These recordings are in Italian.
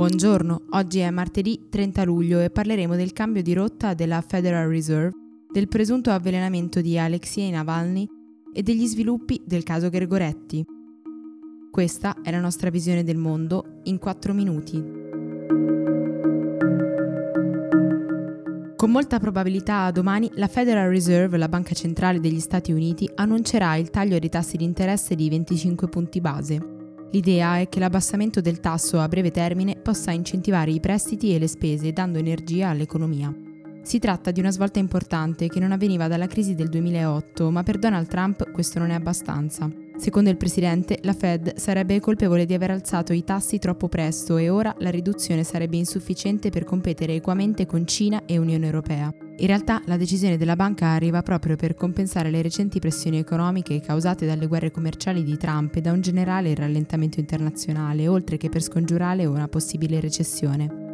Buongiorno, oggi è martedì 30 luglio e parleremo del cambio di rotta della Federal Reserve, del presunto avvelenamento di Alexei Navalny e degli sviluppi del caso Gregoretti. Questa è la nostra visione del mondo in 4 minuti. Con molta probabilità domani la Federal Reserve, la banca centrale degli Stati Uniti, annuncerà il taglio dei tassi di interesse di 25 punti base. L'idea è che l'abbassamento del tasso a breve termine possa incentivare i prestiti e le spese dando energia all'economia. Si tratta di una svolta importante che non avveniva dalla crisi del 2008, ma per Donald Trump questo non è abbastanza. Secondo il presidente, la Fed sarebbe colpevole di aver alzato i tassi troppo presto e ora la riduzione sarebbe insufficiente per competere equamente con Cina e Unione Europea. In realtà la decisione della banca arriva proprio per compensare le recenti pressioni economiche causate dalle guerre commerciali di Trump e da un generale rallentamento internazionale, oltre che per scongiurare una possibile recessione.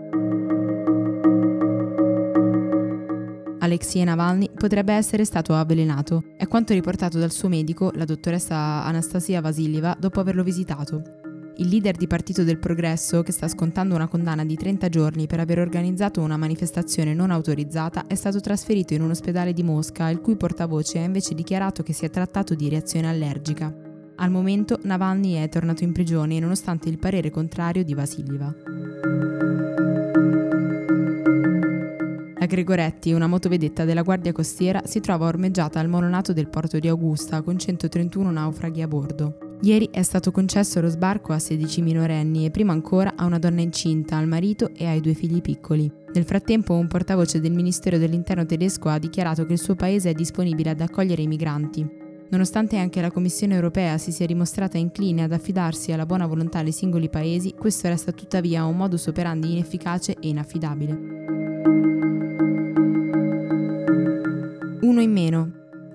Alexei Navalny potrebbe essere stato avvelenato, è quanto riportato dal suo medico, la dottoressa Anastasia Vasilieva, dopo averlo visitato. Il leader di Partito del Progresso, che sta scontando una condanna di 30 giorni per aver organizzato una manifestazione non autorizzata, è stato trasferito in un ospedale di Mosca, il cui portavoce ha invece dichiarato che si è trattato di reazione allergica. Al momento Navalny è tornato in prigione nonostante il parere contrario di Vasilieva. La Gregoretti, una motovedetta della Guardia Costiera, si trova ormeggiata al mononato del porto di Augusta con 131 naufraghi a bordo. Ieri è stato concesso lo sbarco a 16 minorenni e prima ancora a una donna incinta, al marito e ai due figli piccoli. Nel frattempo un portavoce del Ministero dell'Interno tedesco ha dichiarato che il suo paese è disponibile ad accogliere i migranti. Nonostante anche la Commissione europea si sia dimostrata incline ad affidarsi alla buona volontà dei singoli paesi, questo resta tuttavia un modus operandi inefficace e inaffidabile.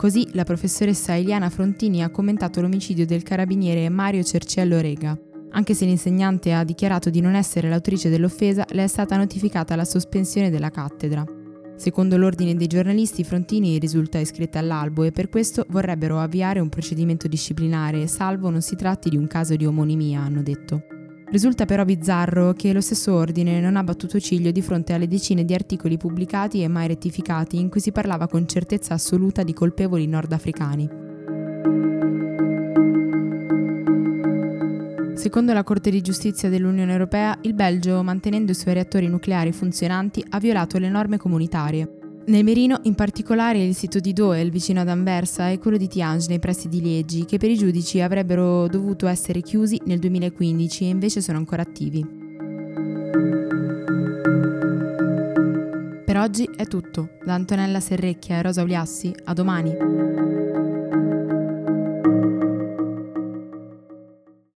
Così la professoressa Eliana Frontini ha commentato l'omicidio del carabiniere Mario Cerciello Rega. Anche se l'insegnante ha dichiarato di non essere l'autrice dell'offesa, le è stata notificata la sospensione della cattedra. Secondo l'ordine dei giornalisti, Frontini risulta iscritta all'albo e per questo vorrebbero avviare un procedimento disciplinare, salvo non si tratti di un caso di omonimia, hanno detto. Risulta però bizzarro che lo stesso ordine non ha battuto ciglio di fronte alle decine di articoli pubblicati e mai rettificati in cui si parlava con certezza assoluta di colpevoli nordafricani. Secondo la Corte di giustizia dell'Unione Europea, il Belgio, mantenendo i suoi reattori nucleari funzionanti, ha violato le norme comunitarie, nel Merino, in particolare, il sito di Doel, vicino ad Anversa, e quello di Tiange, nei pressi di Liegi, che per i giudici avrebbero dovuto essere chiusi nel 2015 e invece sono ancora attivi. Per oggi è tutto. Da Antonella Serrecchia e Rosa Uliassi, a domani.